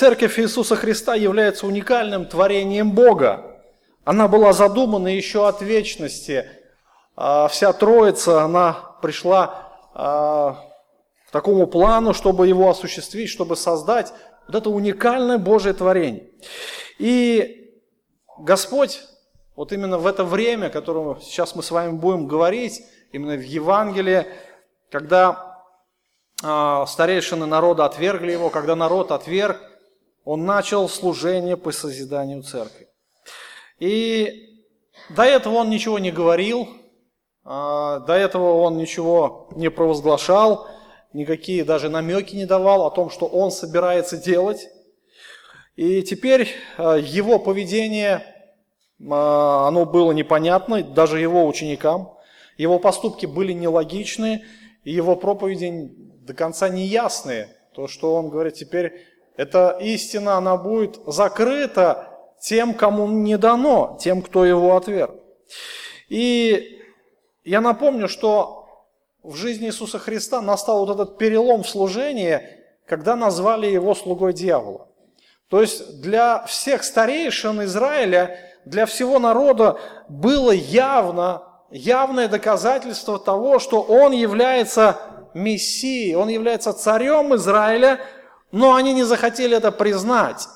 церковь Иисуса Христа является уникальным творением Бога. Она была задумана еще от вечности. А вся Троица, она пришла а, к такому плану, чтобы его осуществить, чтобы создать вот это уникальное Божье творение. И Господь вот именно в это время, которое сейчас мы с вами будем говорить, именно в Евангелии, когда э, старейшины народа отвергли его, когда народ отверг, он начал служение по созиданию церкви. И до этого он ничего не говорил, э, до этого он ничего не провозглашал, никакие даже намеки не давал о том, что он собирается делать. И теперь э, его поведение, э, оно было непонятно даже его ученикам. Его поступки были нелогичны, и его проповеди до конца неясные. То, что он говорит теперь, эта истина, она будет закрыта тем, кому не дано, тем, кто его отверг. И я напомню, что в жизни Иисуса Христа настал вот этот перелом в служении, когда назвали его слугой дьявола. То есть для всех старейшин Израиля, для всего народа было явно, явное доказательство того, что он является Мессией, он является царем Израиля, но они не захотели это признать.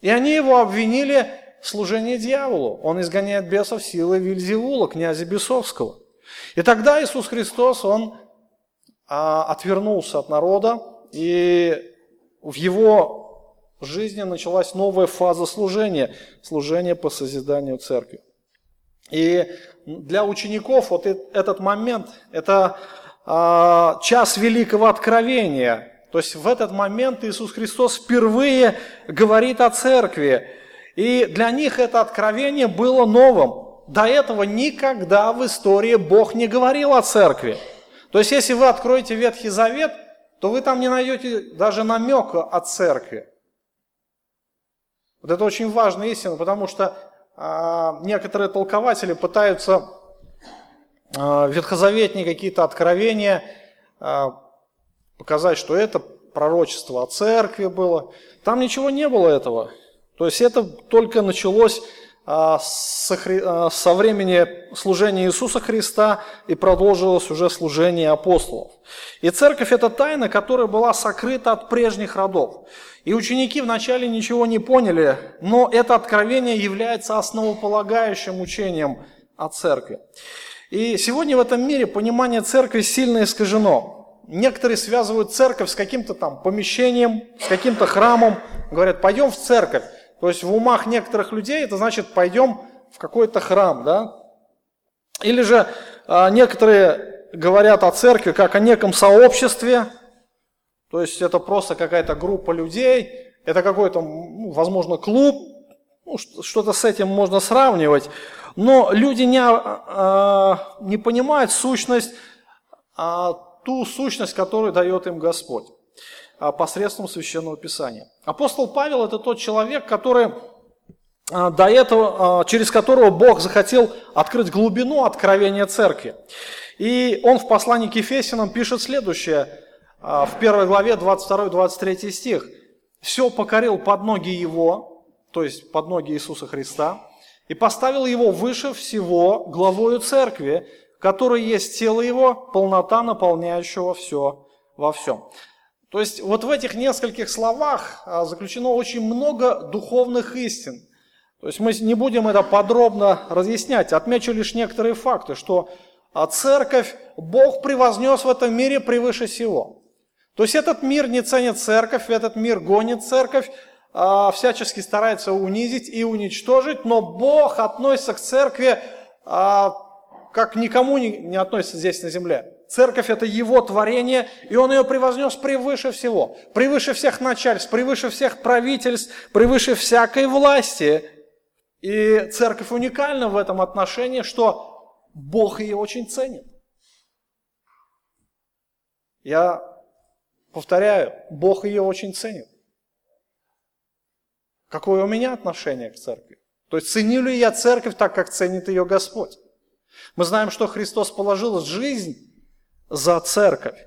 И они его обвинили в служении дьяволу. Он изгоняет бесов силой Вильзевула, князя Бесовского. И тогда Иисус Христос, Он а, отвернулся от народа, и в Его жизни началась новая фаза служения, служение по созиданию церкви. И для учеников вот этот момент – это а, час великого откровения. То есть в этот момент Иисус Христос впервые говорит о церкви. И для них это откровение было новым. До этого никогда в истории Бог не говорил о церкви. То есть если вы откроете Ветхий Завет, то вы там не найдете даже намека о церкви. Вот это очень важная истина, потому что а, некоторые толкователи пытаются а, ветхозаветные какие-то откровения а, показать, что это пророчество о церкви было. Там ничего не было этого. То есть это только началось а, а, со времени служения Иисуса Христа и продолжилось уже служение апостолов. И церковь – это тайна, которая была сокрыта от прежних родов. И ученики вначале ничего не поняли, но это откровение является основополагающим учением о церкви. И сегодня в этом мире понимание церкви сильно искажено. Некоторые связывают церковь с каким-то там помещением, с каким-то храмом, говорят, пойдем в церковь. То есть в умах некоторых людей это значит, пойдем в какой-то храм, да? Или же а, некоторые говорят о церкви как о неком сообществе, то есть это просто какая-то группа людей, это какой-то, ну, возможно, клуб, ну, что-то с этим можно сравнивать, но люди не, а, не понимают сущность, а, ту сущность, которую дает им Господь а, посредством Священного Писания. Апостол Павел это тот человек, который до этого, через которого Бог захотел открыть глубину откровения церкви. И он в послании к Ефесянам пишет следующее – а, в первой главе 22-23 стих. «Все покорил под ноги Его, то есть под ноги Иисуса Христа, и поставил Его выше всего главою церкви, которая есть тело Его, полнота наполняющего все во всем». То есть вот в этих нескольких словах а, заключено очень много духовных истин. То есть мы не будем это подробно разъяснять, отмечу лишь некоторые факты, что а, церковь Бог превознес в этом мире превыше всего. То есть этот мир не ценит церковь, этот мир гонит церковь, а, всячески старается унизить и уничтожить, но Бог относится к церкви как никому не относится здесь на земле. Церковь – это Его творение, и Он ее превознес превыше всего, превыше всех начальств, превыше всех правительств, превыше всякой власти. И церковь уникальна в этом отношении, что Бог ее очень ценит. Я Повторяю, Бог ее очень ценит. Какое у меня отношение к церкви? То есть ценю ли я церковь так, как ценит ее Господь? Мы знаем, что Христос положил жизнь за церковь.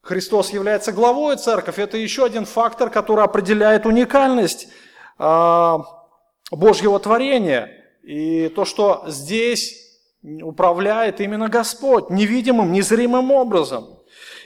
Христос является главой церковь, это еще один фактор, который определяет уникальность а, Божьего творения. И то, что здесь управляет именно Господь, невидимым, незримым образом.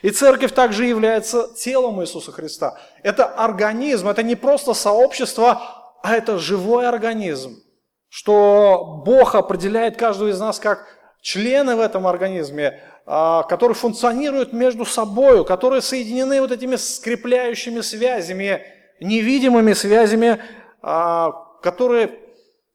И церковь также является телом Иисуса Христа. Это организм, это не просто сообщество, а это живой организм. Что Бог определяет каждого из нас как члены в этом организме, а, которые функционируют между собой, которые соединены вот этими скрепляющими связями, невидимыми связями, а, которые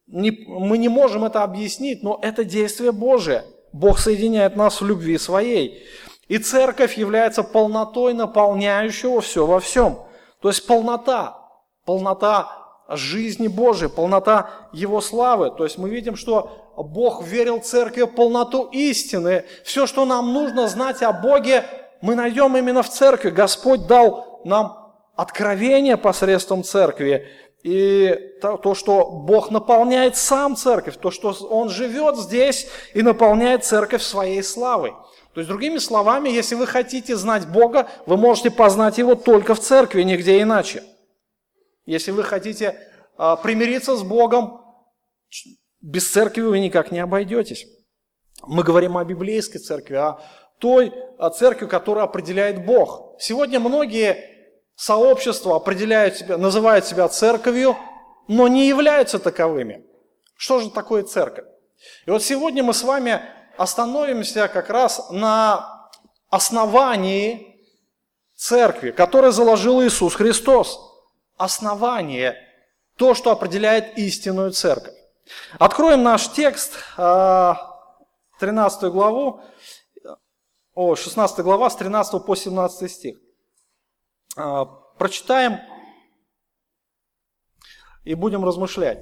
не, мы не можем это объяснить, но это действие Божие. Бог соединяет нас в любви своей. И церковь является полнотой наполняющего все во всем. То есть полнота, полнота жизни Божией, полнота Его славы. То есть мы видим, что Бог верил церкви полноту истины. Все, что нам нужно знать о Боге, мы найдем именно в церкви. Господь дал нам откровение посредством церкви. И то, что Бог наполняет сам церковь, то, что Он живет здесь и наполняет церковь своей славой. То есть, другими словами, если вы хотите знать Бога, вы можете познать Его только в церкви, нигде иначе. Если вы хотите а, примириться с Богом, без церкви вы никак не обойдетесь. Мы говорим о библейской церкви, о той о церкви, которую определяет Бог. Сегодня многие сообщества определяют себя, называют себя церковью, но не являются таковыми. Что же такое церковь? И вот сегодня мы с вами остановимся как раз на основании церкви, которое заложил Иисус Христос. Основание, то, что определяет истинную церковь. Откроем наш текст, 13 а, главу, о, 16 глава с 13 по 17 стих. А, прочитаем и будем размышлять.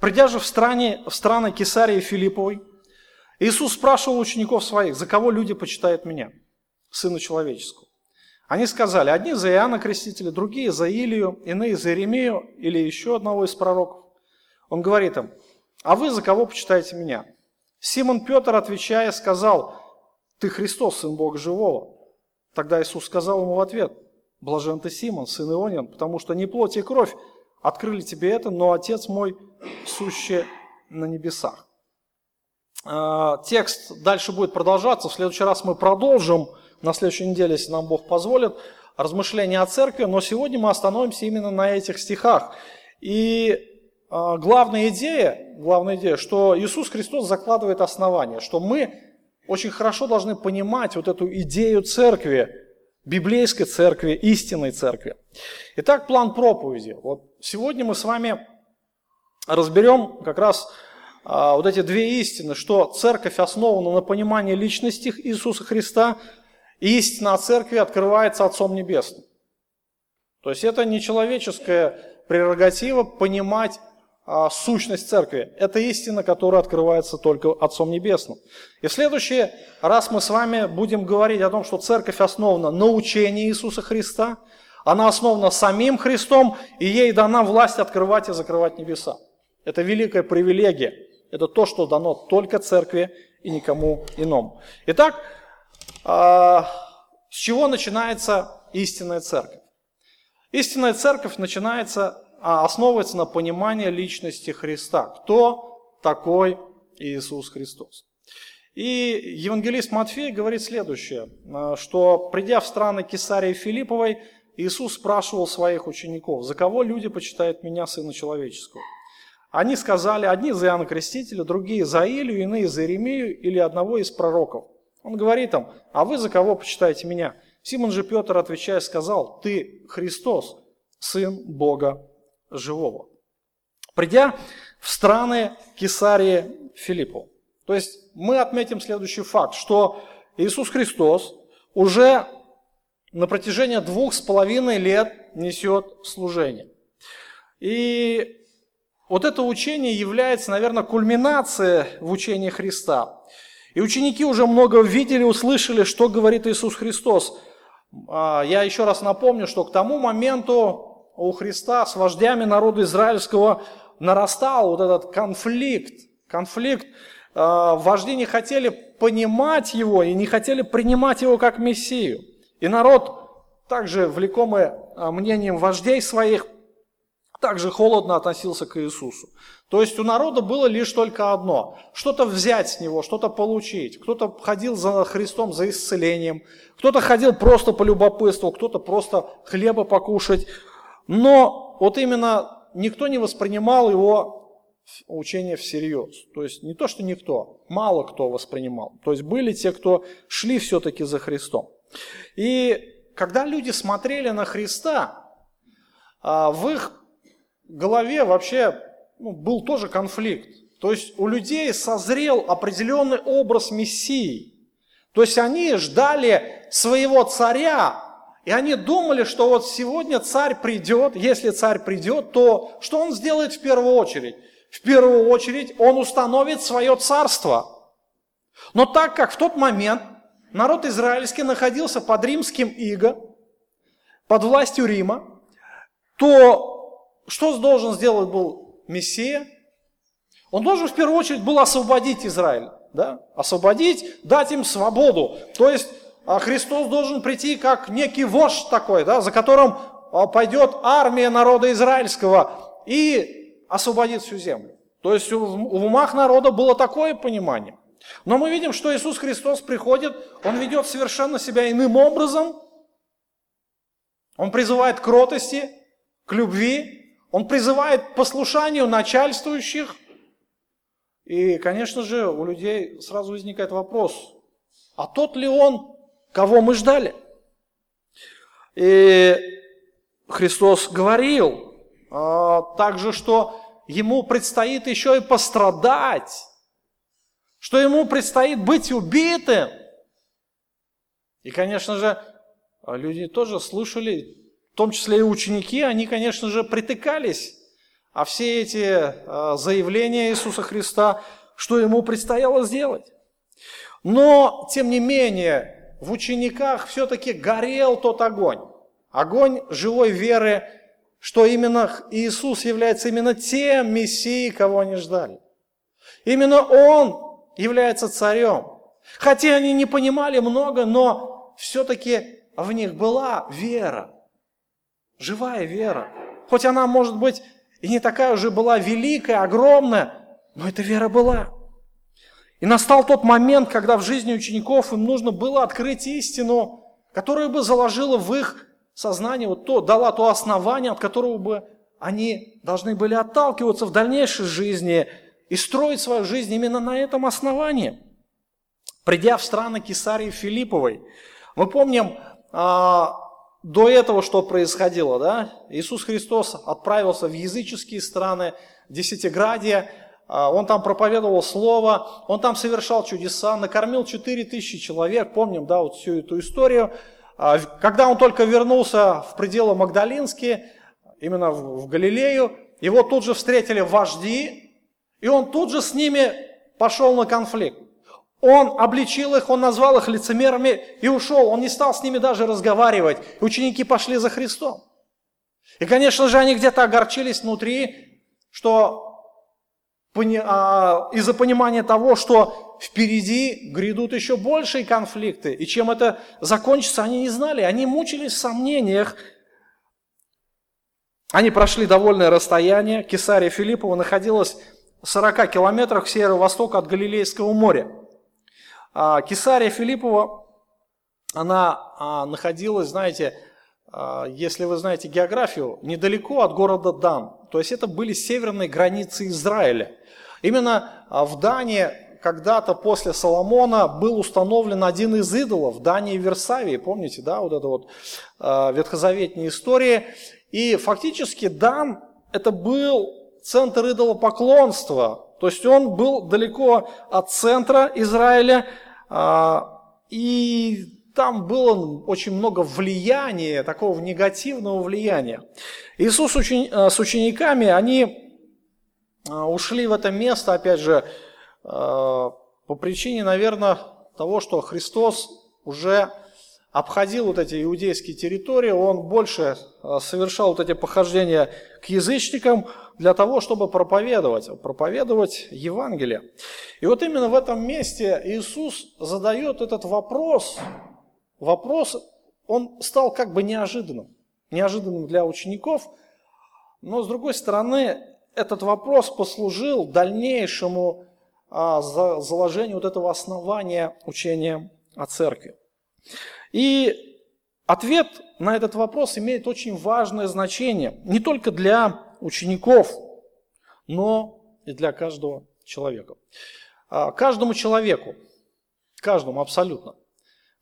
Придя же в, стране, в страны Кесарии Филипповой, Иисус спрашивал учеников своих, за кого люди почитают меня, Сына Человеческого. Они сказали, одни за Иоанна Крестителя, другие за Илию, иные за Иеремию или еще одного из пророков. Он говорит им, а вы за кого почитаете меня? Симон Петр, отвечая, сказал, ты Христос, Сын Бога Живого. Тогда Иисус сказал ему в ответ, блажен ты, Симон, сын Ионин, потому что не плоть и кровь открыли тебе это, но Отец мой, сущий на небесах. А, текст дальше будет продолжаться. В следующий раз мы продолжим, на следующей неделе, если нам Бог позволит, размышления о церкви, но сегодня мы остановимся именно на этих стихах. И а, главная идея, главная идея, что Иисус Христос закладывает основание, что мы очень хорошо должны понимать вот эту идею церкви, библейской церкви, истинной церкви. Итак, план проповеди. Вот сегодня мы с вами разберем как раз а, вот эти две истины, что церковь основана на понимании личности Иисуса Христа, истина о церкви открывается Отцом Небесным. То есть это не человеческая прерогатива понимать а, сущность церкви. Это истина, которая открывается только Отцом Небесным. И в следующий раз мы с вами будем говорить о том, что церковь основана на учении Иисуса Христа, она основана самим Христом, и ей дана власть открывать и закрывать небеса. Это великая привилегия. Это то, что дано только церкви и никому иному. Итак, с чего начинается истинная церковь? Истинная церковь начинается а основывается на понимании личности Христа. Кто такой Иисус Христос? И евангелист Матфей говорит следующее, э, что придя в страны Кесарии Филипповой, Иисус спрашивал своих учеников, за кого люди почитают меня, Сына Человеческого? Они сказали, одни за Иоанна Крестителя, другие за Илью, иные за Иеремию или одного из пророков. Он говорит им, а вы за кого почитаете меня? Симон же Петр, отвечая, сказал, ты Христос, Сын Бога живого. Придя в страны Кесарии Филиппу. То есть мы отметим следующий факт, что Иисус Христос уже на протяжении двух с половиной лет несет служение. И вот это учение является, наверное, кульминацией в учении Христа. И ученики уже много видели, услышали, что говорит Иисус Христос. А, я еще раз напомню, что к тому моменту у Христа с вождями народа израильского нарастал вот этот конфликт. Конфликт. А, вожди не хотели понимать его и не хотели принимать его как Мессию. И народ также влекомый мнением вождей своих, также холодно относился к Иисусу. То есть у народа было лишь только одно – что-то взять с него, что-то получить. Кто-то ходил за Христом за исцелением, кто-то ходил просто по любопытству, кто-то просто хлеба покушать. Но вот именно никто не воспринимал его учение всерьез. То есть не то, что никто, мало кто воспринимал. То есть были те, кто шли все-таки за Христом. И когда люди смотрели на Христа, а, в их голове вообще ну, был тоже конфликт. То есть у людей созрел определенный образ Мессии. То есть они ждали своего царя, и они думали, что вот сегодня царь придет, если царь придет, то что он сделает в первую очередь? В первую очередь он установит свое царство. Но так как в тот момент народ израильский находился под римским иго, под властью Рима, то что должен сделать был Мессия, он должен в первую очередь был освободить Израиль, да? освободить, дать им свободу. То есть а, Христос должен прийти как некий вождь такой, да, за которым а, пойдет армия народа израильского и освободит всю землю. То есть в умах народа было такое понимание. Но мы видим, что Иисус Христос приходит, Он ведет совершенно себя иным образом. Он призывает к кротости, к любви, он призывает к послушанию начальствующих. И, конечно же, у людей сразу возникает вопрос, а тот ли он, кого мы ждали? И Христос говорил а, также, что ему предстоит еще и пострадать, что ему предстоит быть убитым. И, конечно же, люди тоже слышали в том числе и ученики, они, конечно же, притыкались, а все эти а, заявления Иисуса Христа, что ему предстояло сделать. Но, тем не менее, в учениках все-таки горел тот огонь. Огонь живой веры, что именно Иисус является именно тем Мессией, кого они ждали. Именно Он является царем. Хотя они не понимали много, но все-таки в них была вера. Живая вера. Хоть она, может быть, и не такая уже была великая, огромная, но эта вера была. И настал тот момент, когда в жизни учеников им нужно было открыть истину, которая бы заложила в их сознание, вот то, дала то основание, от которого бы они должны были отталкиваться в дальнейшей жизни и строить свою жизнь именно на этом основании. Придя в страны Кесарии Филипповой, мы помним, а, до этого что происходило, да? Иисус Христос отправился в языческие страны, Десятиградия, а, он там проповедовал Слово, он там совершал чудеса, накормил 4 тысячи человек, помним, да, вот всю эту историю. А, когда он только вернулся в пределы Магдалинские, именно в Галилею, его тут же встретили вожди, и он тут же с ними пошел на конфликт. Он обличил их, он назвал их лицемерами и ушел. Он не стал с ними даже разговаривать. Ученики пошли за Христом. И, конечно же, они где-то огорчились внутри, что а, из-за понимания того, что впереди грядут еще большие конфликты. И чем это закончится, они не знали. Они мучились в сомнениях. Они прошли довольное расстояние. Кесария Филиппова находилась в 40 километрах к северо-востоку от Галилейского моря. А, Кесария Филиппова, она а, находилась, знаете, а, если вы знаете географию, недалеко от города Дан. То есть это были северные границы Израиля. Именно в Дане когда-то после Соломона был установлен один из идолов, Дании и Версавии, помните, да, вот это вот э, ветхозаветные истории. И фактически Дан это был центр идолопоклонства, то есть он был далеко от центра Израиля, а, и там было очень много влияния, такого негативного влияния. Иисус э, с учениками, они а, ушли в это место, опять же, а, по причине, наверное, того, что Христос уже обходил вот эти иудейские территории, он больше совершал вот эти похождения к язычникам, для того, чтобы проповедовать, проповедовать Евангелие. И вот именно в этом месте Иисус задает этот вопрос, вопрос он стал как бы неожиданным, неожиданным для учеников, но с другой стороны, этот вопрос послужил дальнейшему а, заложению вот этого основания учения о церкви. И ответ на этот вопрос имеет очень важное значение не только для учеников, но и для каждого человека. А, каждому человеку, каждому абсолютно,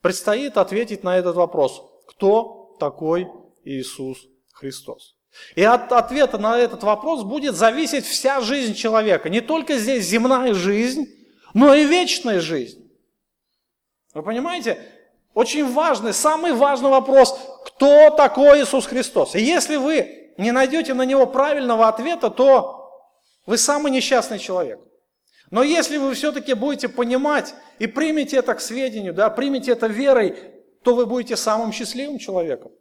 предстоит ответить на этот вопрос, кто такой Иисус Христос. И от ответа на этот вопрос будет зависеть вся жизнь человека. Не только здесь земная жизнь, но и вечная жизнь. Вы понимаете? Очень важный, самый важный вопрос, кто такой Иисус Христос. И если вы не найдете на него правильного ответа, то вы самый несчастный человек. Но если вы все-таки будете понимать и примете это к сведению, да, примете это верой, то вы будете самым счастливым человеком.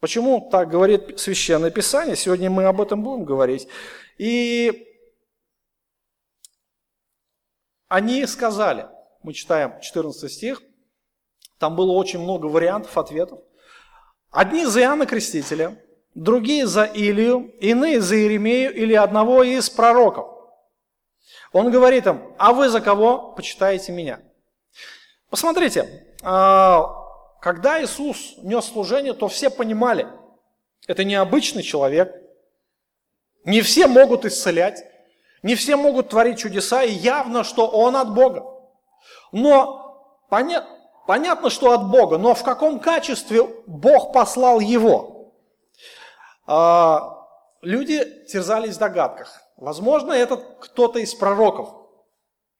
Почему так говорит Священное Писание? Сегодня мы об этом будем говорить. И они сказали, мы читаем 14 стих, там было очень много вариантов ответов. Одни за Иоанна Крестителя, другие за Илию, иные за Иеремею или одного из пророков. Он говорит им, а вы за кого почитаете меня? Посмотрите, а, когда Иисус нес служение, то все понимали, это необычный человек, не все могут исцелять, не все могут творить чудеса, и явно, что он от Бога. Но поня... понятно, что от Бога, но в каком качестве Бог послал его? А, люди терзались в догадках. Возможно, это кто-то из пророков.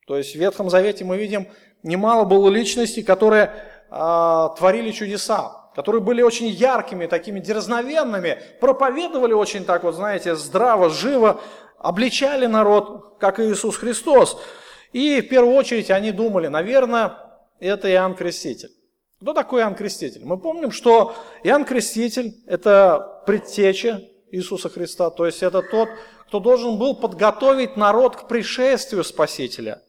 То есть в Ветхом Завете мы видим, немало было личностей, которые а, творили чудеса, которые были очень яркими, такими дерзновенными, проповедовали очень так вот, знаете, здраво, живо, обличали народ, как Иисус Христос. И в первую очередь они думали, наверное, это Иоанн Креститель. Кто такой Иоанн Креститель? Мы помним, что Иоанн Креститель – это предтеча Иисуса Христа, то есть это тот, кто должен был подготовить народ к пришествию Спасителя.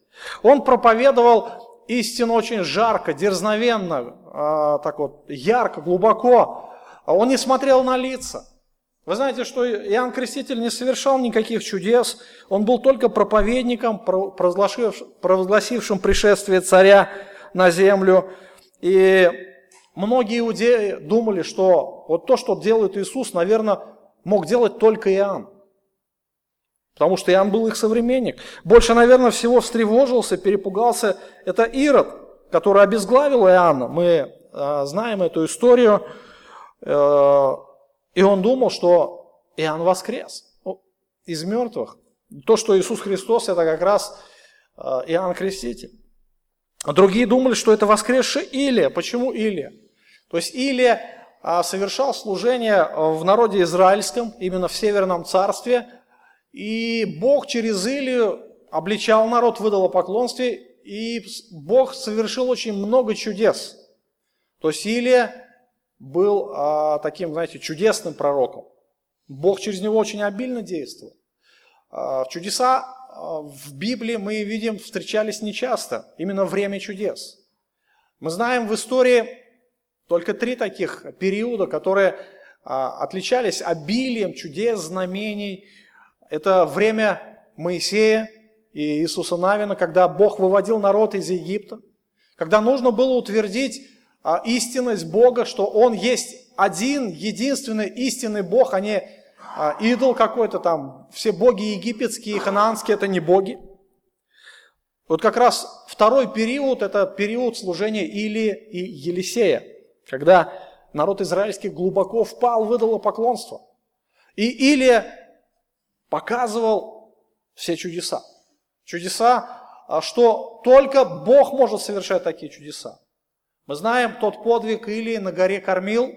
Он проповедовал истину очень жарко, дерзновенно, а, так вот, ярко, глубоко. А он не смотрел на лица. Вы знаете, что Иоанн Креститель не совершал никаких чудес, он был только проповедником, провозгласившим пришествие царя на землю. И многие иудеи думали, что вот то, что делает Иисус, наверное, мог делать только Иоанн. Потому что Иоанн был их современник. Больше, наверное, всего встревожился, перепугался. Это Ирод, который обезглавил Иоанна. Мы э, знаем эту историю. Э, и он думал, что Иоанн воскрес из мертвых. То, что Иисус Христос, это как раз э, Иоанн Креститель. А другие думали, что это воскресший Илия. Почему Илия? То есть Илия совершал служение в народе израильском, именно в Северном царстве, и Бог через Илию обличал народ в поклонстве, и Бог совершил очень много чудес. То есть Илия был а, таким, знаете, чудесным пророком. Бог через него очень обильно действовал. А, чудеса а, в Библии мы видим встречались нечасто, именно время чудес. Мы знаем в истории только три таких периода, которые а, отличались обилием чудес, знамений, это время Моисея и Иисуса Навина, когда Бог выводил народ из Египта, когда нужно было утвердить а, истинность Бога, что Он есть один, единственный истинный Бог, а не идол какой-то там. Все боги египетские ханаанские – это не боги. Вот как раз второй период – это период служения Или и Елисея, когда народ израильский глубоко впал в идолопоклонство. И Илия показывал все чудеса. Чудеса, а что только Бог может совершать такие чудеса. Мы знаем тот подвиг Илии на горе Кормил,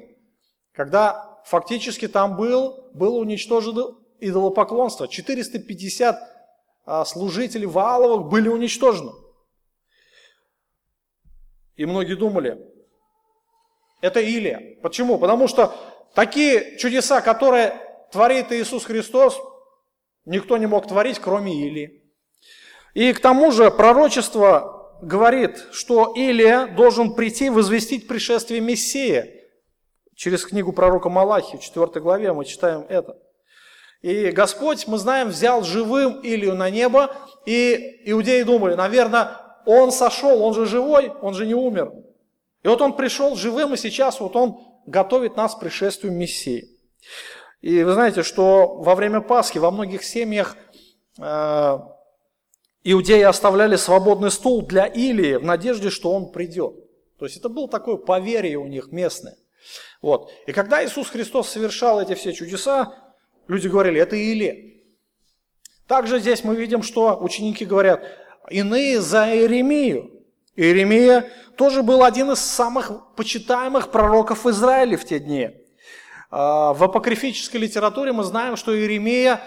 когда фактически там был, было уничтожено идолопоклонство. 450 а, служителей Вааловых были уничтожены. И многие думали, это Илия. Почему? Потому что такие чудеса, которые творит Иисус Христос, никто не мог творить, кроме Илии. И к тому же пророчество говорит, что Илия должен прийти возвестить пришествие Мессии. Через книгу пророка Малахи, в 4 главе мы читаем это. И Господь, мы знаем, взял живым Илью на небо, и иудеи думали, наверное, он сошел, он же живой, он же не умер. И вот он пришел живым, и сейчас вот он готовит нас к пришествию Мессии. И вы знаете, что во время Пасхи во многих семьях э, иудеи оставляли свободный стул для Илии в надежде, что он придет. То есть это было такое поверье у них местное. Вот. И когда Иисус Христос совершал эти все чудеса, люди говорили, это Илия. Также здесь мы видим, что ученики говорят, иные за Иеремию. Иеремия тоже был один из самых почитаемых пророков Израиля в те дни. А, в апокрифической литературе мы знаем, что Иеремия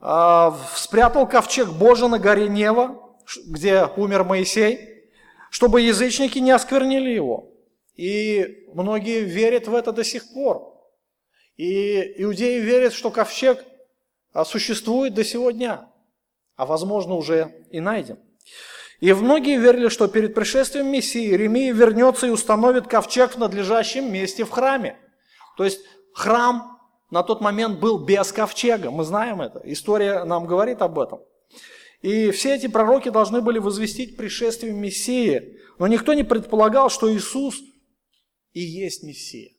а, спрятал ковчег Божий на горе Нева, где умер Моисей, чтобы язычники не осквернили его. И многие верят в это до сих пор. И иудеи верят, что ковчег а, существует до сего дня, а возможно уже и найден. И многие верили, что перед пришествием Мессии Иеремия вернется и установит ковчег в надлежащем месте в храме. То есть храм на тот момент был без ковчега, мы знаем это, история нам говорит об этом. И все эти пророки должны были возвестить пришествие Мессии, но никто не предполагал, что Иисус и есть Мессия.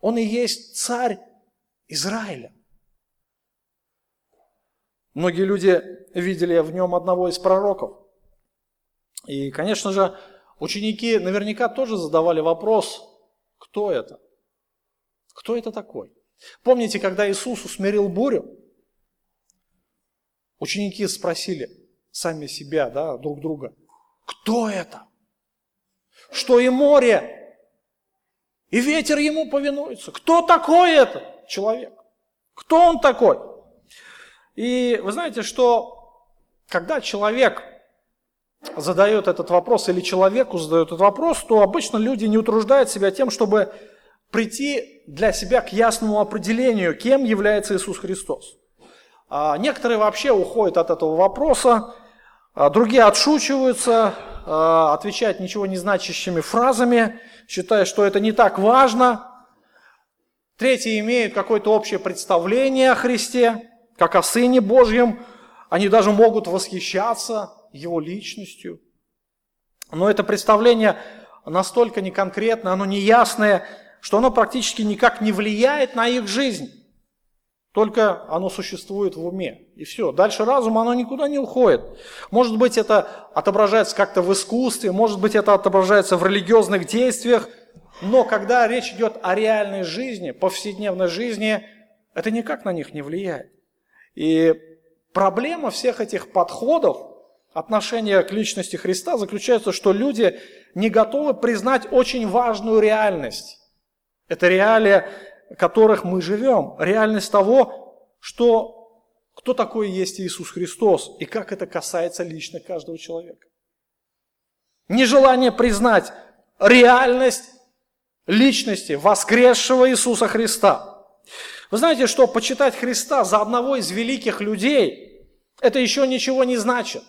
Он и есть царь Израиля. Многие люди видели в нем одного из пророков – и, конечно же, ученики наверняка тоже задавали вопрос, кто это? Кто это такой? Помните, когда Иисус усмирил бурю? Ученики спросили сами себя, да, друг друга, кто это? Что и море, и ветер ему повинуется. Кто такой этот человек? Кто он такой? И вы знаете, что когда человек задает этот вопрос или человеку задает этот вопрос, то обычно люди не утруждают себя тем, чтобы прийти для себя к ясному определению, кем является Иисус Христос. А некоторые вообще уходят от этого вопроса, а другие отшучиваются, а, отвечают ничего не значащими фразами, считая, что это не так важно. Третьи имеют какое-то общее представление о Христе, как о Сыне Божьем. Они даже могут восхищаться его личностью. Но это представление настолько неконкретное, оно неясное, что оно практически никак не влияет на их жизнь. Только оно существует в уме. И все. Дальше разум, оно никуда не уходит. Может быть, это отображается как-то в искусстве, может быть, это отображается в религиозных действиях. Но когда речь идет о реальной жизни, повседневной жизни, это никак на них не влияет. И проблема всех этих подходов, отношение к личности Христа заключается, что люди не готовы признать очень важную реальность. Это реалия, в которых мы живем. Реальность того, что кто такой есть Иисус Христос и как это касается лично каждого человека. Нежелание признать реальность личности воскресшего Иисуса Христа. Вы знаете, что почитать Христа за одного из великих людей, это еще ничего не значит.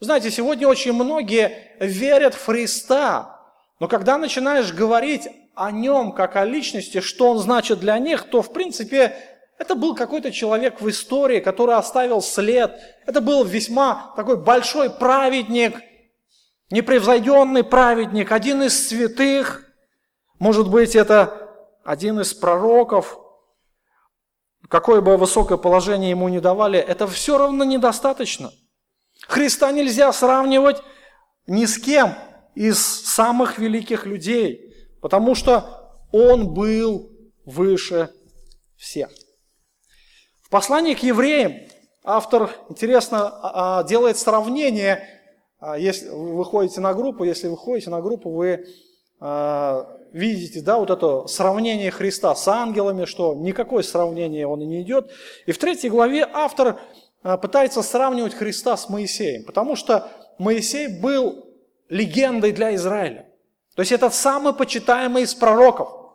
Знаете, сегодня очень многие верят в Христа, но когда начинаешь говорить о нем как о личности, что он значит для них, то в принципе это был какой-то человек в истории, который оставил след. Это был весьма такой большой праведник, непревзойденный праведник, один из святых. Может быть, это один из пророков. Какое бы высокое положение ему не давали, это все равно недостаточно – Христа нельзя сравнивать ни с кем из самых великих людей, потому что Он был выше всех. В послании к евреям автор, интересно, а, а, делает сравнение, а, если вы выходите на группу, если вы ходите на группу, вы видите, да, вот это сравнение Христа с ангелами, что никакое сравнение он и не идет. И в третьей главе автор пытается сравнивать Христа с Моисеем, потому что Моисей был легендой для Израиля. То есть это самый почитаемый из пророков.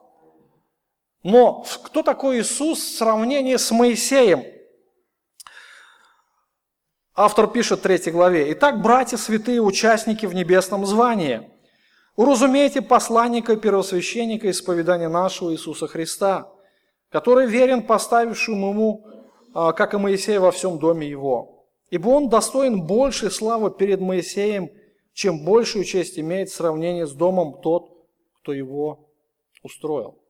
Но кто такой Иисус в сравнении с Моисеем? Автор пишет в 3 главе. «Итак, братья святые, участники в небесном звании, Уразумейте посланника первосвященника исповедания нашего Иисуса Христа, который верен поставившему ему, а, как и Моисея во всем доме его. Ибо он достоин большей славы перед Моисеем, чем большую честь имеет в сравнении с домом тот, кто его устроил.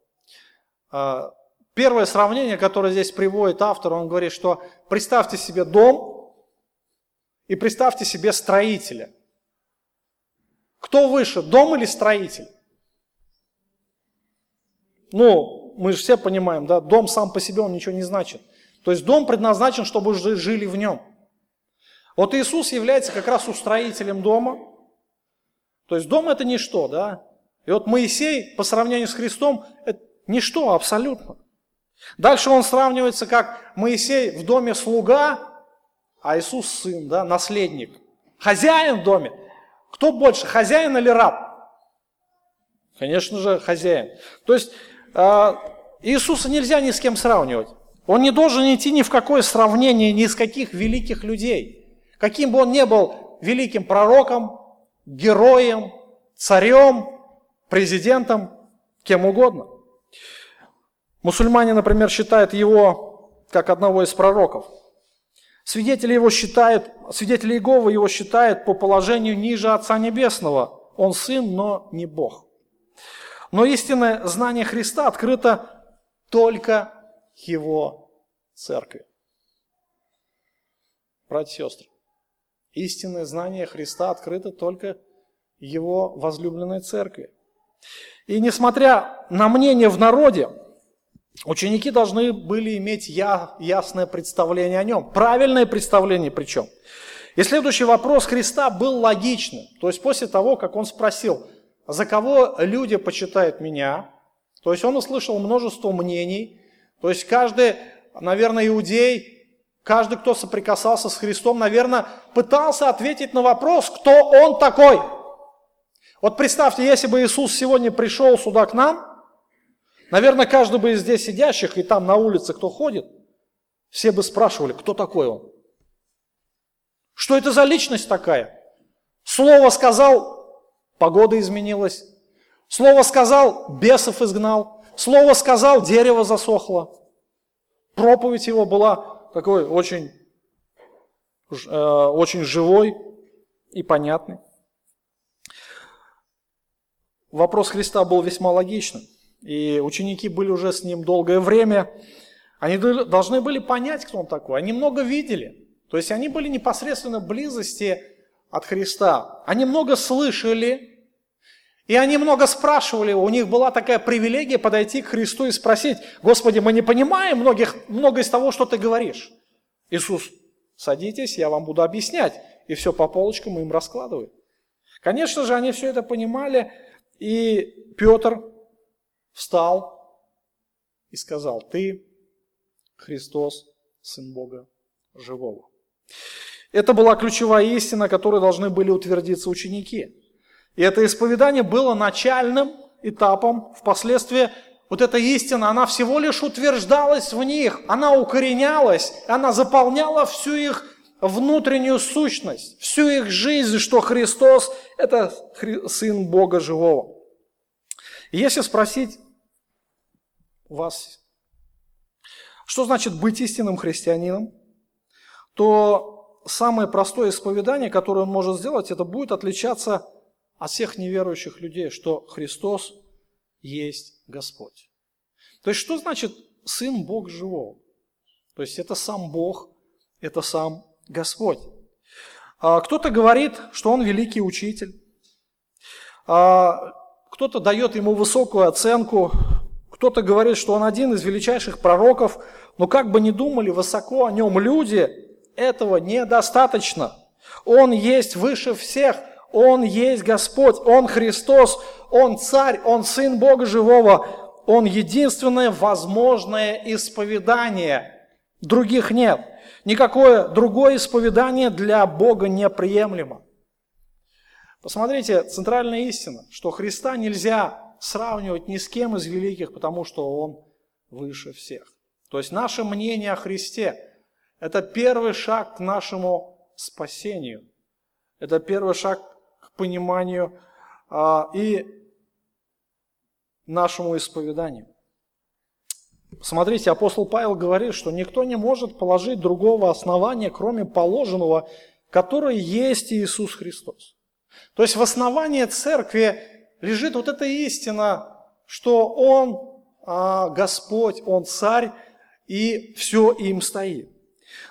А, первое сравнение, которое здесь приводит автор, он говорит, что представьте себе дом и представьте себе строителя. Кто выше, дом или строитель? Ну, мы же все понимаем, да, дом сам по себе, он ничего не значит. То есть дом предназначен, чтобы жили в нем. Вот Иисус является как раз устроителем дома. То есть дом это ничто, да. И вот Моисей по сравнению с Христом это ничто абсолютно. Дальше он сравнивается как Моисей в доме слуга, а Иисус сын, да, наследник. Хозяин в доме. Кто больше, хозяин или раб? Конечно же, хозяин. То есть э, Иисуса нельзя ни с кем сравнивать. Он не должен идти ни в какое сравнение ни с каких великих людей. Каким бы он ни был великим пророком, героем, царем, президентом, кем угодно. Мусульмане, например, считают его как одного из пророков. Свидетели его считают, свидетели Иеговы его считают по положению ниже Отца Небесного. Он сын, но не Бог. Но истинное знание Христа открыто только его церкви. Братья и сестры, истинное знание Христа открыто только его возлюбленной церкви. И несмотря на мнение в народе, ученики должны были иметь я, ясное представление о нем, правильное представление причем. И следующий вопрос Христа был логичным. То есть после того, как он спросил, за кого люди почитают меня, то есть он услышал множество мнений, то есть каждый, наверное, иудей, каждый, кто соприкасался с Христом, наверное, пытался ответить на вопрос, кто он такой – вот представьте, если бы Иисус сегодня пришел сюда к нам, наверное, каждый бы из здесь сидящих и там на улице, кто ходит, все бы спрашивали, кто такой он? Что это за личность такая? Слово сказал, погода изменилась. Слово сказал, бесов изгнал. Слово сказал, дерево засохло. Проповедь его была такой очень, э, очень живой и понятный. Вопрос Христа был весьма логичным, и ученики были уже с ним долгое время. Они должны были понять, кто он такой. Они много видели. То есть они были непосредственно в близости от Христа. Они много слышали, и они много спрашивали. У них была такая привилегия подойти к Христу и спросить, Господи, мы не понимаем многих, много из того, что ты говоришь. Иисус, садитесь, я вам буду объяснять. И все по полочкам им раскладывает. Конечно же, они все это понимали, и Петр встал и сказал, ты Христос, Сын Бога живого. Это была ключевая истина, которой должны были утвердиться ученики. И это исповедание было начальным этапом. Впоследствии вот эта истина, она всего лишь утверждалась в них, она укоренялась, она заполняла всю их внутреннюю сущность, всю их жизнь, что Христос – это Сын Бога Живого. И если спросить вас, что значит быть истинным христианином, то самое простое исповедание, которое он может сделать, это будет отличаться от всех неверующих людей, что Христос есть Господь. То есть что значит Сын Бог живого? То есть это сам Бог, это сам Господь. А, кто-то говорит, что он великий учитель. А, кто-то дает ему высокую оценку, кто-то говорит, что он один из величайших пророков, но как бы ни думали высоко о нем люди, этого недостаточно. Он есть выше всех, Он есть Господь, Он Христос, Он Царь, Он Сын Бога Живого, Он единственное возможное исповедание. Других нет. Никакое другое исповедание для Бога неприемлемо. Посмотрите, центральная истина, что Христа нельзя сравнивать ни с кем из великих, потому что Он выше всех. То есть наше мнение о Христе – это первый шаг к нашему спасению. Это первый шаг к пониманию а, и нашему исповеданию. Смотрите, апостол Павел говорит, что никто не может положить другого основания, кроме положенного, которое есть Иисус Христос. То есть в основании церкви лежит вот эта истина, что Он а, Господь, Он Царь, и все им стоит.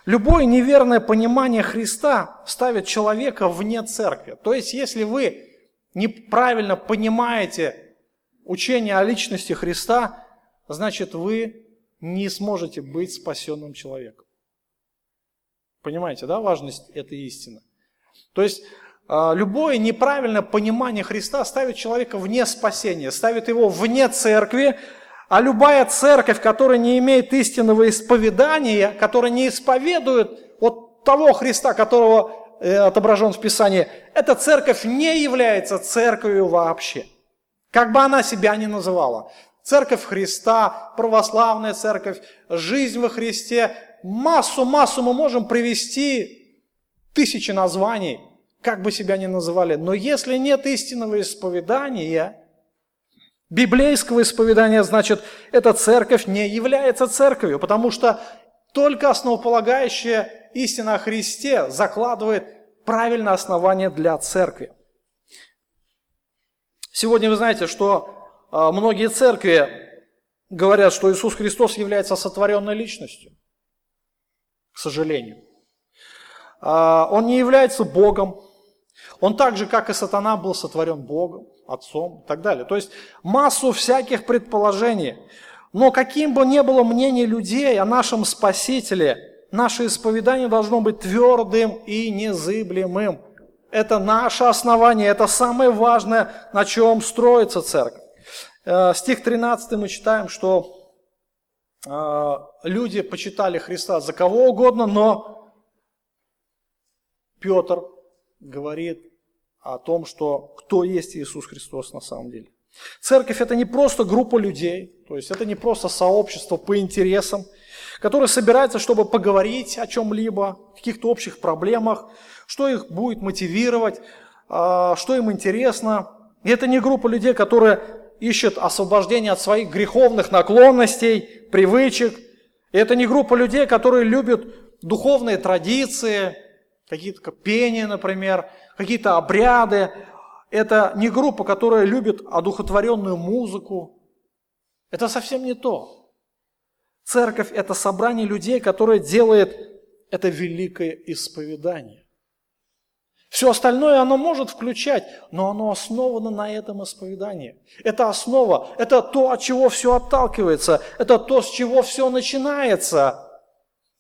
Любое неверное понимание Христа ставит человека вне церкви. То есть, если вы неправильно понимаете учение о личности Христа, значит, вы не сможете быть спасенным человеком. Понимаете, да, важность этой истины? То есть, а, любое неправильное понимание Христа ставит человека вне спасения, ставит его вне церкви, а любая церковь, которая не имеет истинного исповедания, которая не исповедует вот того Христа, которого э, отображен в Писании, эта церковь не является церковью вообще. Как бы она себя ни называла. Церковь Христа, православная церковь, жизнь во Христе. Массу-массу мы можем привести тысячи названий, как бы себя ни называли. Но если нет истинного исповедания, библейского исповедания, значит, эта церковь не является церковью, потому что только основополагающая истина о Христе закладывает правильное основание для церкви. Сегодня вы знаете, что многие церкви говорят, что Иисус Христос является сотворенной личностью, к сожалению. А, он не является Богом, он так же, как и сатана, был сотворен Богом, Отцом и так далее. То есть массу всяких предположений. Но каким бы ни было мнение людей о нашем Спасителе, наше исповедание должно быть твердым и незыблемым. Это наше основание, это самое важное, на чем строится церковь. Э, стих 13 мы читаем, что э, люди почитали Христа за кого угодно, но Петр говорит, о том, что кто есть Иисус Христос на самом деле. Церковь это не просто группа людей, то есть это не просто сообщество по интересам, которое собирается, чтобы поговорить о чем-либо, каких-то общих проблемах, что их будет мотивировать, а, что им интересно. И это не группа людей, которые ищут освобождение от своих греховных наклонностей, привычек. И это не группа людей, которые любят духовные традиции, какие-то пения, например, какие-то обряды. Это не группа, которая любит одухотворенную музыку. Это совсем не то. Церковь – это собрание людей, которое делает это великое исповедание. Все остальное оно может включать, но оно основано на этом исповедании. Это основа, это то, от чего все отталкивается, это то, с чего все начинается.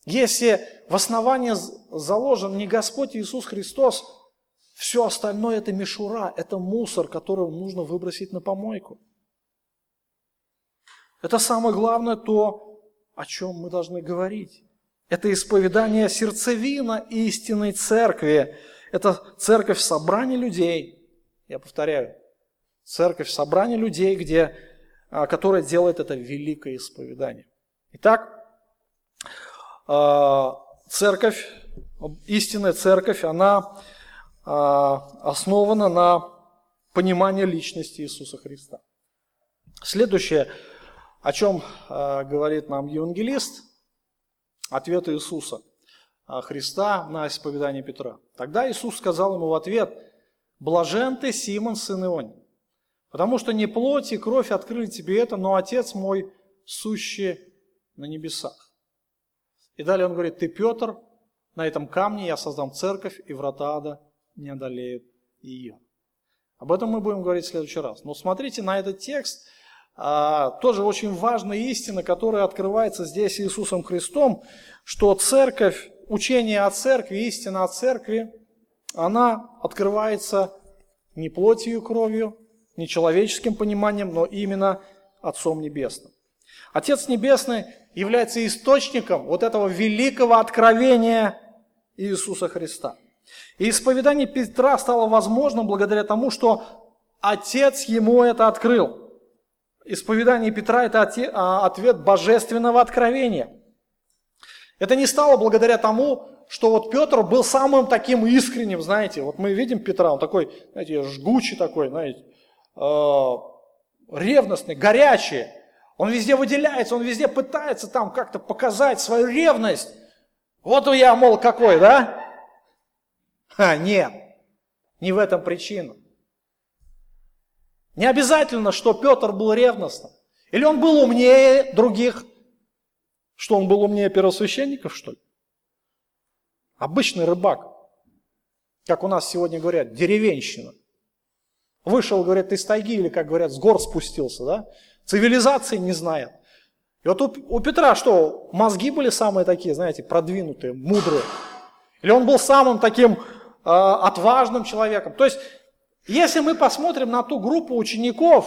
Если в основании заложен не Господь Иисус Христос, все остальное это мишура, это мусор, который нужно выбросить на помойку. Это самое главное то, о чем мы должны говорить. Это исповедание сердцевина истинной церкви. Это церковь собрания людей. Я повторяю, церковь собрания людей, где, а, которая делает это великое исповедание. Итак, а, церковь, истинная церковь, она а, основана на понимании личности Иисуса Христа. Следующее, о чем говорит нам евангелист, ответ Иисуса Христа на исповедание Петра. Тогда Иисус сказал ему в ответ, «Блажен ты, Симон, сын Ионь, потому что не плоть и кровь открыли тебе это, но Отец мой, сущий на небесах». И далее он говорит, «Ты, Петр, на этом камне я создам церковь, и врата ада не одолеют ее. Об этом мы будем говорить в следующий раз. Но смотрите на этот текст, а, тоже очень важная истина, которая открывается здесь Иисусом Христом, что церковь, учение о церкви, истина о церкви, она открывается не плотью и кровью, не человеческим пониманием, но именно Отцом Небесным. Отец Небесный является источником вот этого великого откровения Иисуса Христа. И исповедание Петра стало возможным благодаря тому, что Отец ему это открыл. Исповедание Петра – это а, ответ божественного откровения. Это не стало благодаря тому, что вот Петр был самым таким искренним, знаете, вот мы видим Петра, он такой, знаете, жгучий такой, знаете, э, ревностный, горячий. Он везде выделяется, он везде пытается там как-то показать свою ревность. Вот у я, мол, какой, да? А, нет, не в этом причина. Не обязательно, что Петр был ревностным. Или он был умнее других. Что, он был умнее первосвященников, что ли? Обычный рыбак. Как у нас сегодня говорят, деревенщина. Вышел, говорят, из тайги, или, как говорят, с гор спустился, да? Цивилизации не знает. И вот у, у Петра что, мозги были самые такие, знаете, продвинутые, мудрые? Или он был самым таким э, отважным человеком? То есть, если мы посмотрим на ту группу учеников,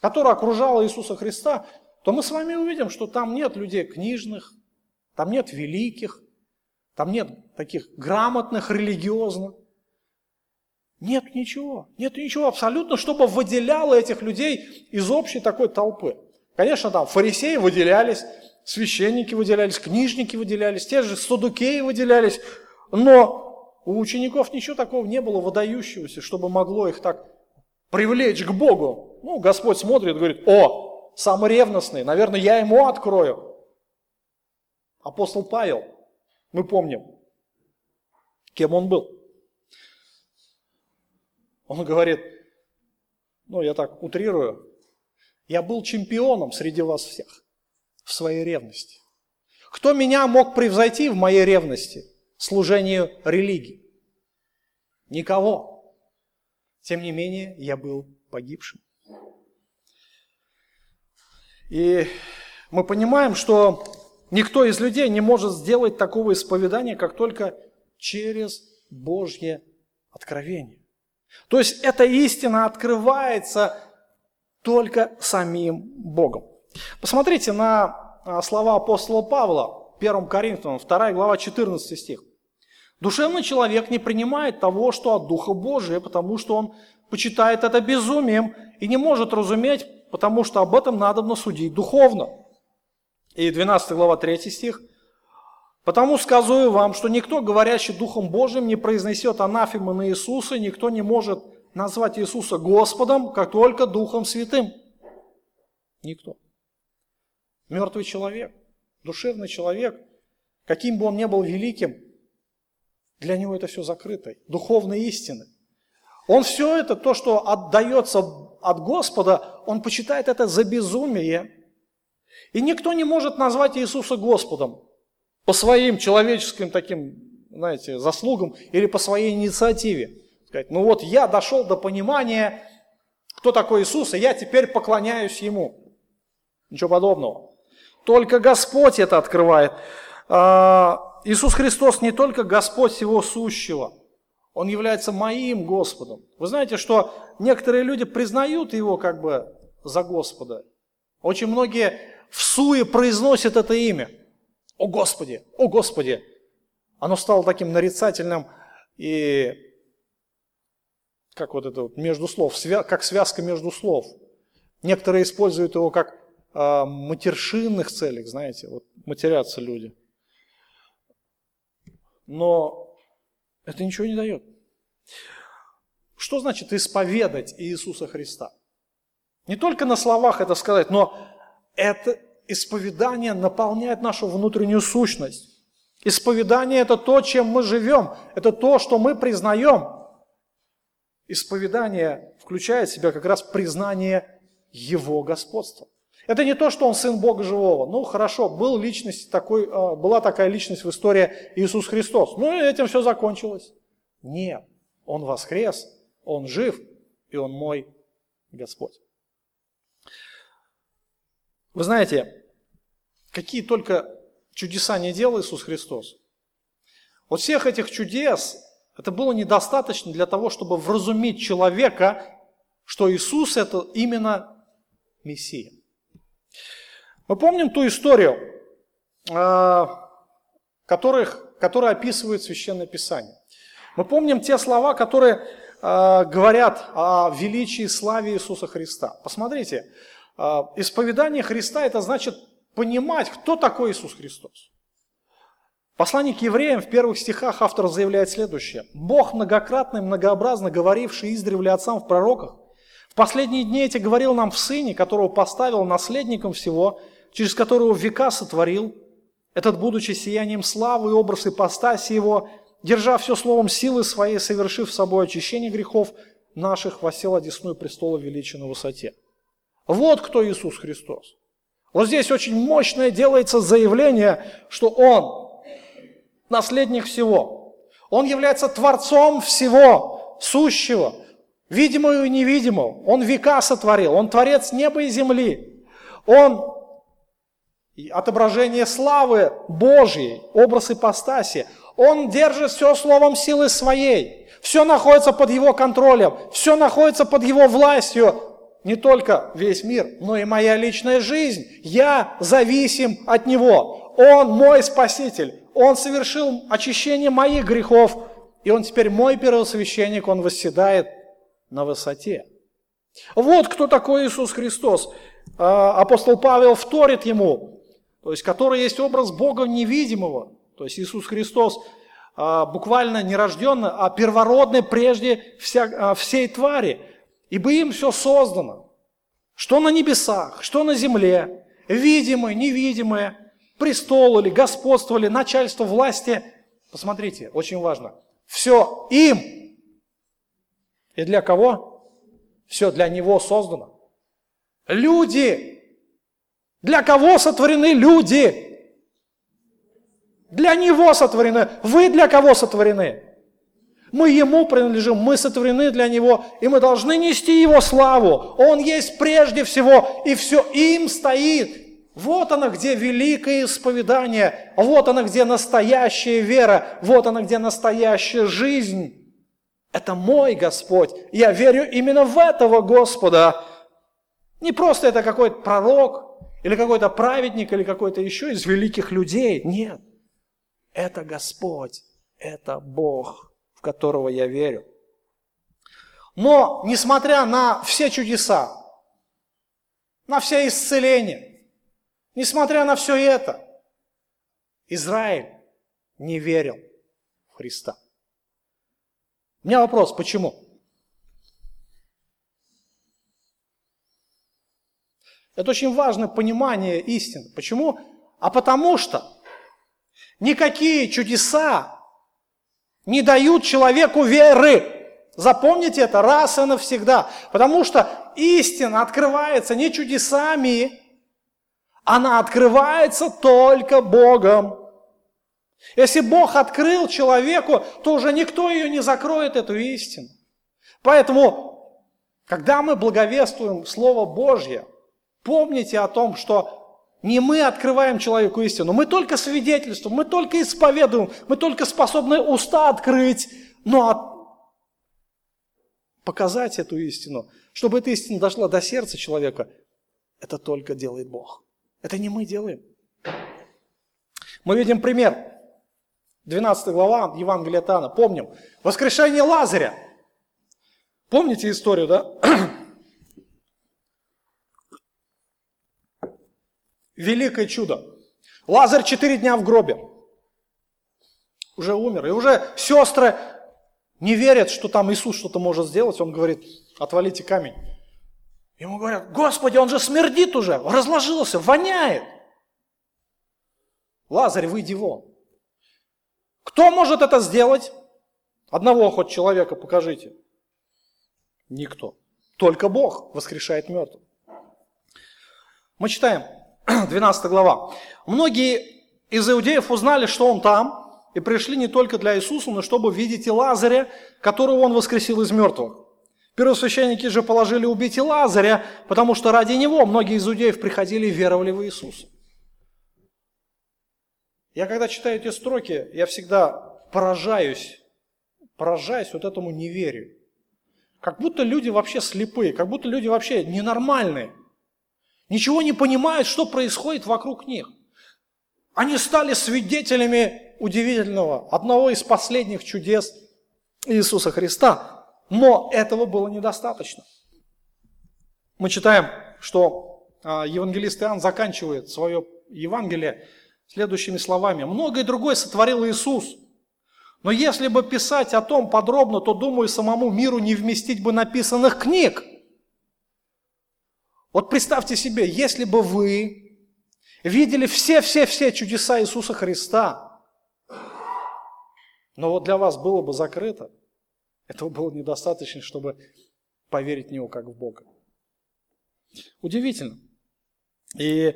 которая окружала Иисуса Христа, то мы с вами увидим, что там нет людей книжных, там нет великих, там нет таких грамотных, религиозных. Нет ничего, нет ничего абсолютно, чтобы выделяло этих людей из общей такой толпы. Конечно, там фарисеи выделялись, священники выделялись, книжники выделялись, те же садукеи выделялись, но у учеников ничего такого не было выдающегося, чтобы могло их так привлечь к Богу. Ну, Господь смотрит, говорит, о, самый ревностный, наверное, я ему открою. Апостол Павел, мы помним, кем он был. Он говорит, ну я так утрирую, я был чемпионом среди вас всех в своей ревности. Кто меня мог превзойти в моей ревности, служению религии? Никого. Тем не менее, я был погибшим. И мы понимаем, что никто из людей не может сделать такого исповедания, как только через Божье откровение. То есть эта истина открывается только самим Богом. Посмотрите на а, слова апостола Павла, 1 Коринфянам, 2 глава, 14 стих. Душевный человек не принимает того, что от Духа Божия, потому что он почитает это безумием и не может разуметь, потому что об этом надо судить духовно. И 12 глава, 3 стих – Потому сказываю вам, что никто, говорящий Духом Божьим, не произнесет анафемы на Иисуса, никто не может назвать Иисуса Господом, как только Духом Святым. Никто. Мертвый человек, душевный человек, каким бы он ни был великим, для него это все закрыто, духовные истины. Он все это, то, что отдается от Господа, он почитает это за безумие. И никто не может назвать Иисуса Господом по своим человеческим таким, знаете, заслугам или по своей инициативе. Сказать, ну вот я дошел до понимания, кто такой Иисус, и я теперь поклоняюсь Ему. Ничего подобного. Только Господь это открывает. А, Иисус Христос не только Господь всего сущего, Он является моим Господом. Вы знаете, что некоторые люди признают Его как бы за Господа. Очень многие в суе произносят это имя. О Господи, о Господи. Оно стало таким нарицательным и как вот это вот между слов, как связка между слов. Некоторые используют его как э, матершинных целях, знаете, вот матерятся люди. Но это ничего не дает. Что значит исповедать Иисуса Христа? Не только на словах это сказать, но это исповедание наполняет нашу внутреннюю сущность. Исповедание – это то, чем мы живем, это то, что мы признаем. Исповедание включает в себя как раз признание Его господства. Это не то, что Он Сын Бога Живого. Ну, хорошо, был личность такой, а, была такая личность в истории Иисус Христос. Ну, и этим все закончилось. Нет, Он воскрес, Он жив, и Он мой Господь. Вы знаете, какие только чудеса не делал Иисус Христос. Вот всех этих чудес, это было недостаточно для того, чтобы вразумить человека, что Иисус это именно Мессия. Мы помним ту историю, а, которых, которая описывает Священное Писание. Мы помним те слова, которые а, говорят о величии и славе Иисуса Христа. Посмотрите, а, исповедание Христа – это значит понимать, кто такой Иисус Христос. Послание к евреям в первых стихах автор заявляет следующее. «Бог, многократно и многообразно говоривший издревле отцам в пророках, в последние дни эти говорил нам в Сыне, которого поставил наследником всего, через которого века сотворил, этот, будучи сиянием славы и образ ипостаси его, держа все словом силы своей, совершив собой очищение грехов наших, восел одесную престола величия на высоте». Вот кто Иисус Христос. Вот здесь очень мощное делается заявление, что Он наследник всего. Он является Творцом всего, сущего, видимого и невидимого. Он века сотворил, Он Творец неба и земли. Он отображение славы Божьей, образ ипостаси. Он держит все словом силы своей. Все находится под его контролем, все находится под его властью. Не только весь мир, но и моя личная жизнь. Я зависим от него. Он мой спаситель. Он совершил очищение моих грехов, и Он теперь мой первосвященник, Он восседает на высоте. Вот кто такой Иисус Христос. А, апостол Павел вторит ему, то есть который есть образ Бога невидимого. То есть Иисус Христос а, буквально не рожденный, а первородный прежде вся, а, всей твари. Ибо им все создано. Что на небесах, что на земле, видимое, невидимое – престол или господство или начальство власти. Посмотрите, очень важно. Все им. И для кого? Все для него создано. Люди. Для кого сотворены люди? Для него сотворены. Вы для кого сотворены? Мы Ему принадлежим, мы сотворены для Него, и мы должны нести Его славу. Он есть прежде всего, и все им стоит. Вот она, где великое исповедание, вот она, где настоящая вера, вот она, где настоящая жизнь. Это мой Господь. Я верю именно в этого Господа. Не просто это какой-то пророк, или какой-то праведник, или какой-то еще из великих людей. Нет. Это Господь, это Бог, в которого я верю. Но, несмотря на все чудеса, на все исцеления, Несмотря на все это, Израиль не верил в Христа. У меня вопрос, почему? Это очень важное понимание истины. Почему? А потому что никакие чудеса не дают человеку веры. Запомните это раз и навсегда. Потому что истина открывается не чудесами, она открывается только Богом. Если Бог открыл человеку, то уже никто ее не закроет, эту истину. Поэтому, когда мы благовествуем Слово Божье, помните о том, что не мы открываем человеку истину, мы только свидетельствуем, мы только исповедуем, мы только способны уста открыть, но показать эту истину, чтобы эта истина дошла до сердца человека, это только делает Бог. Это не мы делаем. Мы видим пример. 12 глава Евангелия Тана. Помним. Воскрешение Лазаря. Помните историю, да? Великое чудо. Лазарь четыре дня в гробе. Уже умер. И уже сестры не верят, что там Иисус что-то может сделать. Он говорит, отвалите камень. Ему говорят, Господи, он же смердит уже, разложился, воняет. Лазарь, выйди вон. Кто может это сделать? Одного хоть человека покажите. Никто. Только Бог воскрешает мертвых. Мы читаем 12 глава. Многие из иудеев узнали, что он там, и пришли не только для Иисуса, но чтобы видеть и Лазаря, которого он воскресил из мертвых. Первосвященники же положили убить и Лазаря, потому что ради него многие из иудеев приходили и веровали в Иисуса. Я когда читаю эти строки, я всегда поражаюсь, поражаюсь вот этому неверию. Как будто люди вообще слепые, как будто люди вообще ненормальные. Ничего не понимают, что происходит вокруг них. Они стали свидетелями удивительного, одного из последних чудес Иисуса Христа – но этого было недостаточно. Мы читаем, что а, евангелист Иоанн заканчивает свое Евангелие следующими словами. Многое другое сотворил Иисус. Но если бы писать о том подробно, то, думаю, самому миру не вместить бы написанных книг. Вот представьте себе, если бы вы видели все-все-все чудеса Иисуса Христа, но вот для вас было бы закрыто, этого было недостаточно, чтобы поверить в Него как в Бога. Удивительно. И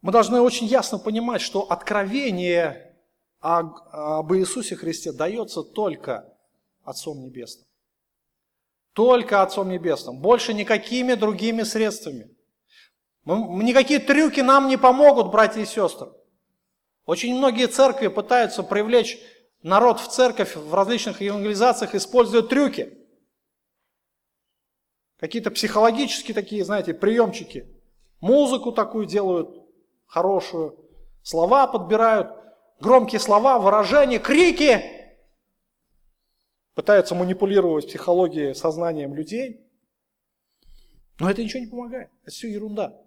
мы должны очень ясно понимать, что откровение об Иисусе Христе дается только Отцом Небесным. Только Отцом Небесным. Больше никакими другими средствами. Никакие трюки нам не помогут, братья и сестры. Очень многие церкви пытаются привлечь народ в церковь в различных евангелизациях, используя трюки. Какие-то психологические такие, знаете, приемчики. Музыку такую делают хорошую, слова подбирают, громкие слова, выражения, крики. Пытаются манипулировать психологией, сознанием людей. Но это ничего не помогает. Это все ерунда.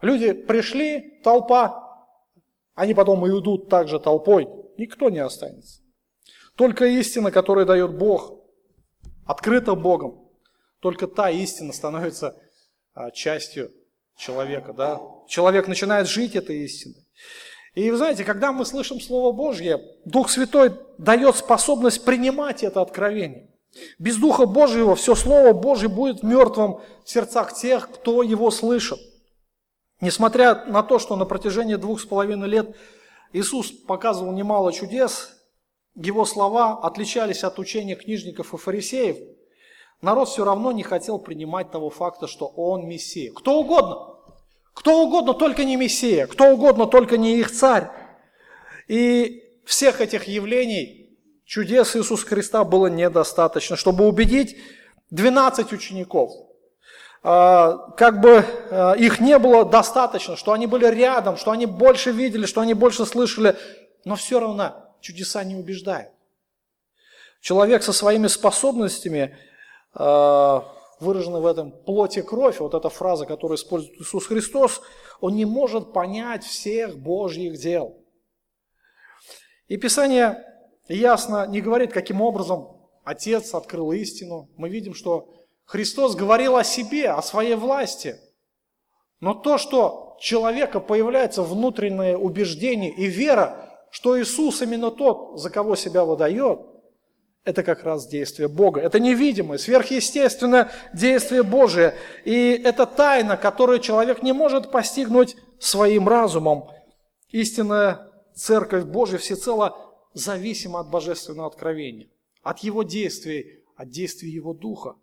Люди пришли, толпа, они потом и уйдут также толпой. Никто не останется. Только истина, которую дает Бог, открыта Богом, только та истина становится а, частью человека. Да? Человек начинает жить этой истиной. И вы знаете, когда мы слышим Слово Божье, Дух Святой дает способность принимать это откровение. Без Духа Божьего все Слово Божье будет мертвым в сердцах тех, кто его слышит. Несмотря на то, что на протяжении двух с половиной лет Иисус показывал немало чудес, его слова отличались от учения книжников и фарисеев, народ все равно не хотел принимать того факта, что он Мессия. Кто угодно, кто угодно, только не Мессия, кто угодно, только не их царь. И всех этих явлений, чудес Иисуса Христа было недостаточно, чтобы убедить 12 учеников. А, как бы а, их не было достаточно, что они были рядом, что они больше видели, что они больше слышали, но все равно чудеса не убеждают. Человек со своими способностями выражена в этом плоти кровь, вот эта фраза, которую использует Иисус Христос, он не может понять всех Божьих дел. И Писание ясно не говорит, каким образом Отец открыл истину. Мы видим, что Христос говорил о себе, о своей власти. Но то, что человека появляется внутреннее убеждение и вера, что Иисус именно тот, за кого себя выдает – это как раз действие Бога. Это невидимое, сверхъестественное действие Божие. И это тайна, которую человек не может постигнуть своим разумом. Истинная Церковь Божия всецело зависима от божественного откровения, от Его действий, от действий Его Духа.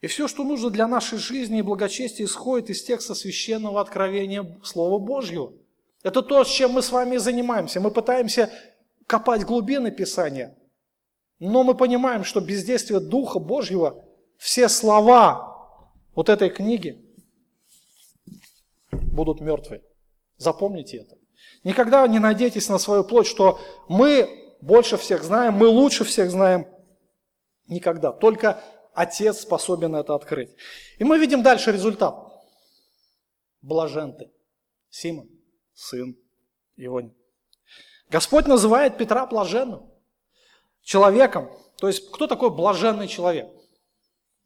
И все, что нужно для нашей жизни и благочестия, исходит из текста священного откровения Слова Божьего. Это то, с чем мы с вами занимаемся. Мы пытаемся копать глубины Писания – но мы понимаем, что без действия Духа Божьего все слова вот этой книги будут мертвы. Запомните это. Никогда не надейтесь на свою плоть, что мы больше всех знаем, мы лучше всех знаем. Никогда. Только Отец способен это открыть. И мы видим дальше результат. Блажен ты, Симон, сын Иони. Господь называет Петра блаженным человеком. То есть, кто такой блаженный человек?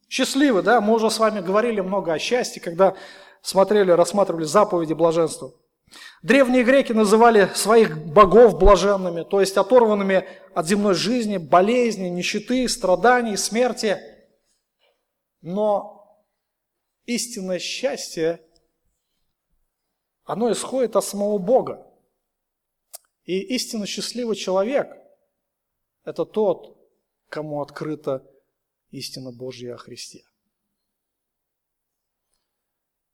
Счастливый, да? Мы уже с вами говорили много о счастье, когда смотрели, рассматривали заповеди блаженства. Древние греки называли своих богов блаженными, то есть оторванными от земной жизни, болезни, нищеты, страданий, смерти. Но истинное счастье, оно исходит от самого Бога. И истинно счастливый человек – это тот, кому открыта истина Божья о Христе.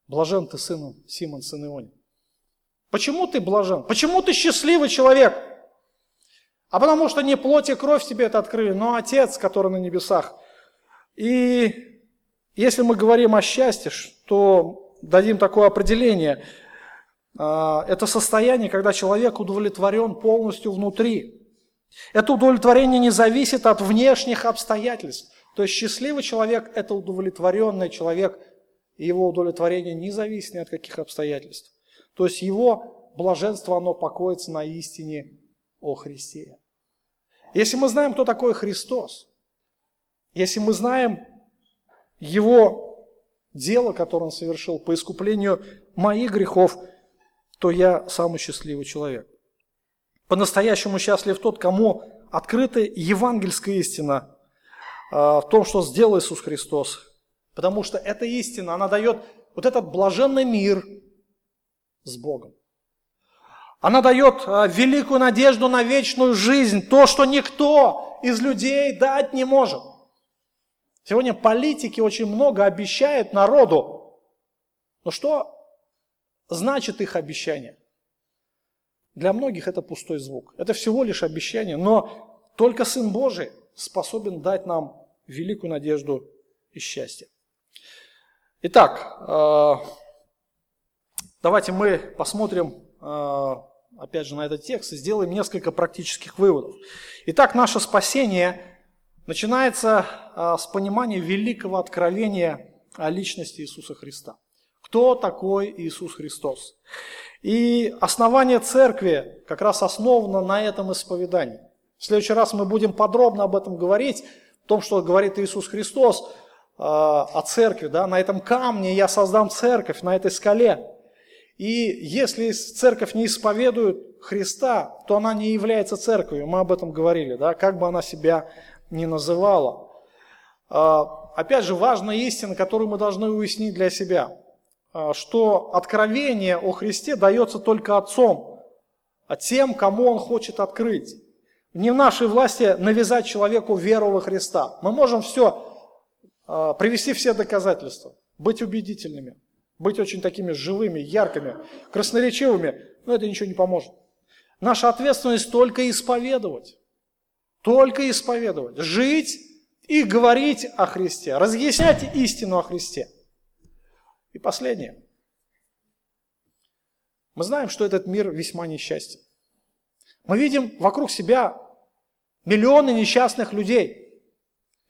Блажен ты, сын Симон, сын Ионин. Почему ты блажен? Почему ты счастливый человек? А потому что не плоть и кровь тебе это открыли, но Отец, который на небесах. И если мы говорим о счастье, то дадим такое определение. А, это состояние, когда человек удовлетворен полностью внутри. Это удовлетворение не зависит от внешних обстоятельств. То есть счастливый человек – это удовлетворенный человек, и его удовлетворение не зависит ни от каких обстоятельств. То есть его блаженство, оно покоится на истине о Христе. Если мы знаем, кто такой Христос, если мы знаем Его дело, которое Он совершил по искуплению моих грехов, то я самый счастливый человек. По-настоящему счастлив тот, кому открыта евангельская истина а, в том, что сделал Иисус Христос. Потому что эта истина, она дает вот этот блаженный мир с Богом. Она дает а, великую надежду на вечную жизнь, то, что никто из людей дать не может. Сегодня политики очень много обещают народу. Но что значит их обещание? Для многих это пустой звук. Это всего лишь обещание, но только Сын Божий способен дать нам великую надежду и счастье. Итак, а, давайте мы посмотрим а, опять же, на этот текст и сделаем несколько практических выводов. Итак, наше спасение начинается а, с понимания великого откровения о личности Иисуса Христа. Кто такой Иисус Христос? И основание церкви как раз основано на этом исповедании. В следующий раз мы будем подробно об этом говорить, о том, что говорит Иисус Христос а, о церкви. Да? На этом камне я создам церковь, на этой скале. И если церковь не исповедует Христа, то она не является церковью. Мы об этом говорили, да, как бы она себя ни называла. А, опять же, важная истина, которую мы должны уяснить для себя, что откровение о Христе дается только Отцом, а тем, кому Он хочет открыть. Не в нашей власти навязать человеку веру во Христа. Мы можем все, а, привести все доказательства, быть убедительными быть очень такими живыми, яркими, красноречивыми, но это ничего не поможет. Наша ответственность только исповедовать. Только исповедовать. Жить и говорить о Христе. Разъяснять истину о Христе. И последнее. Мы знаем, что этот мир весьма несчастен. Мы видим вокруг себя миллионы несчастных людей.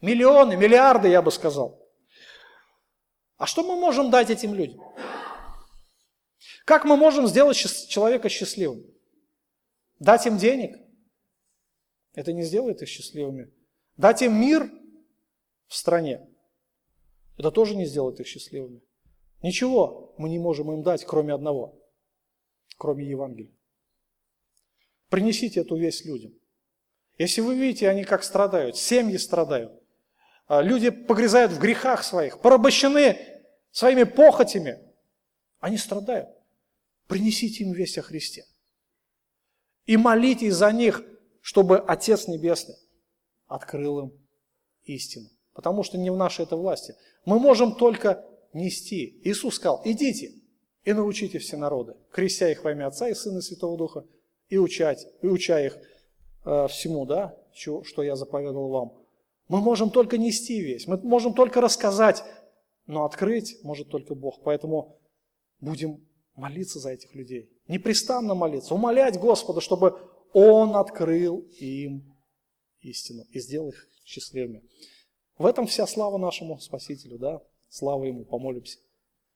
Миллионы, миллиарды, я бы сказал. А что мы можем дать этим людям? Как мы можем сделать человека счастливым? Дать им денег? Это не сделает их счастливыми. Дать им мир в стране? Это тоже не сделает их счастливыми. Ничего мы не можем им дать, кроме одного, кроме Евангелия. Принесите эту весть людям. Если вы видите, они как страдают, семьи страдают, а люди погрязают в грехах своих, порабощены своими похотями, они страдают. Принесите им весть о Христе. И молитесь за них, чтобы Отец Небесный открыл им истину. Потому что не в нашей это власти. Мы можем только нести. Иисус сказал, идите и научите все народы, крестя их во имя Отца и Сына и Святого Духа, и учать, и уча их э, всему, да, что, что я заповедовал вам. Мы можем только нести весь, мы можем только рассказать но открыть может только Бог. Поэтому будем молиться за этих людей. Непрестанно молиться, умолять Господа, чтобы Он открыл им истину и сделал их счастливыми. В этом вся слава нашему Спасителю, да? Слава Ему, помолимся.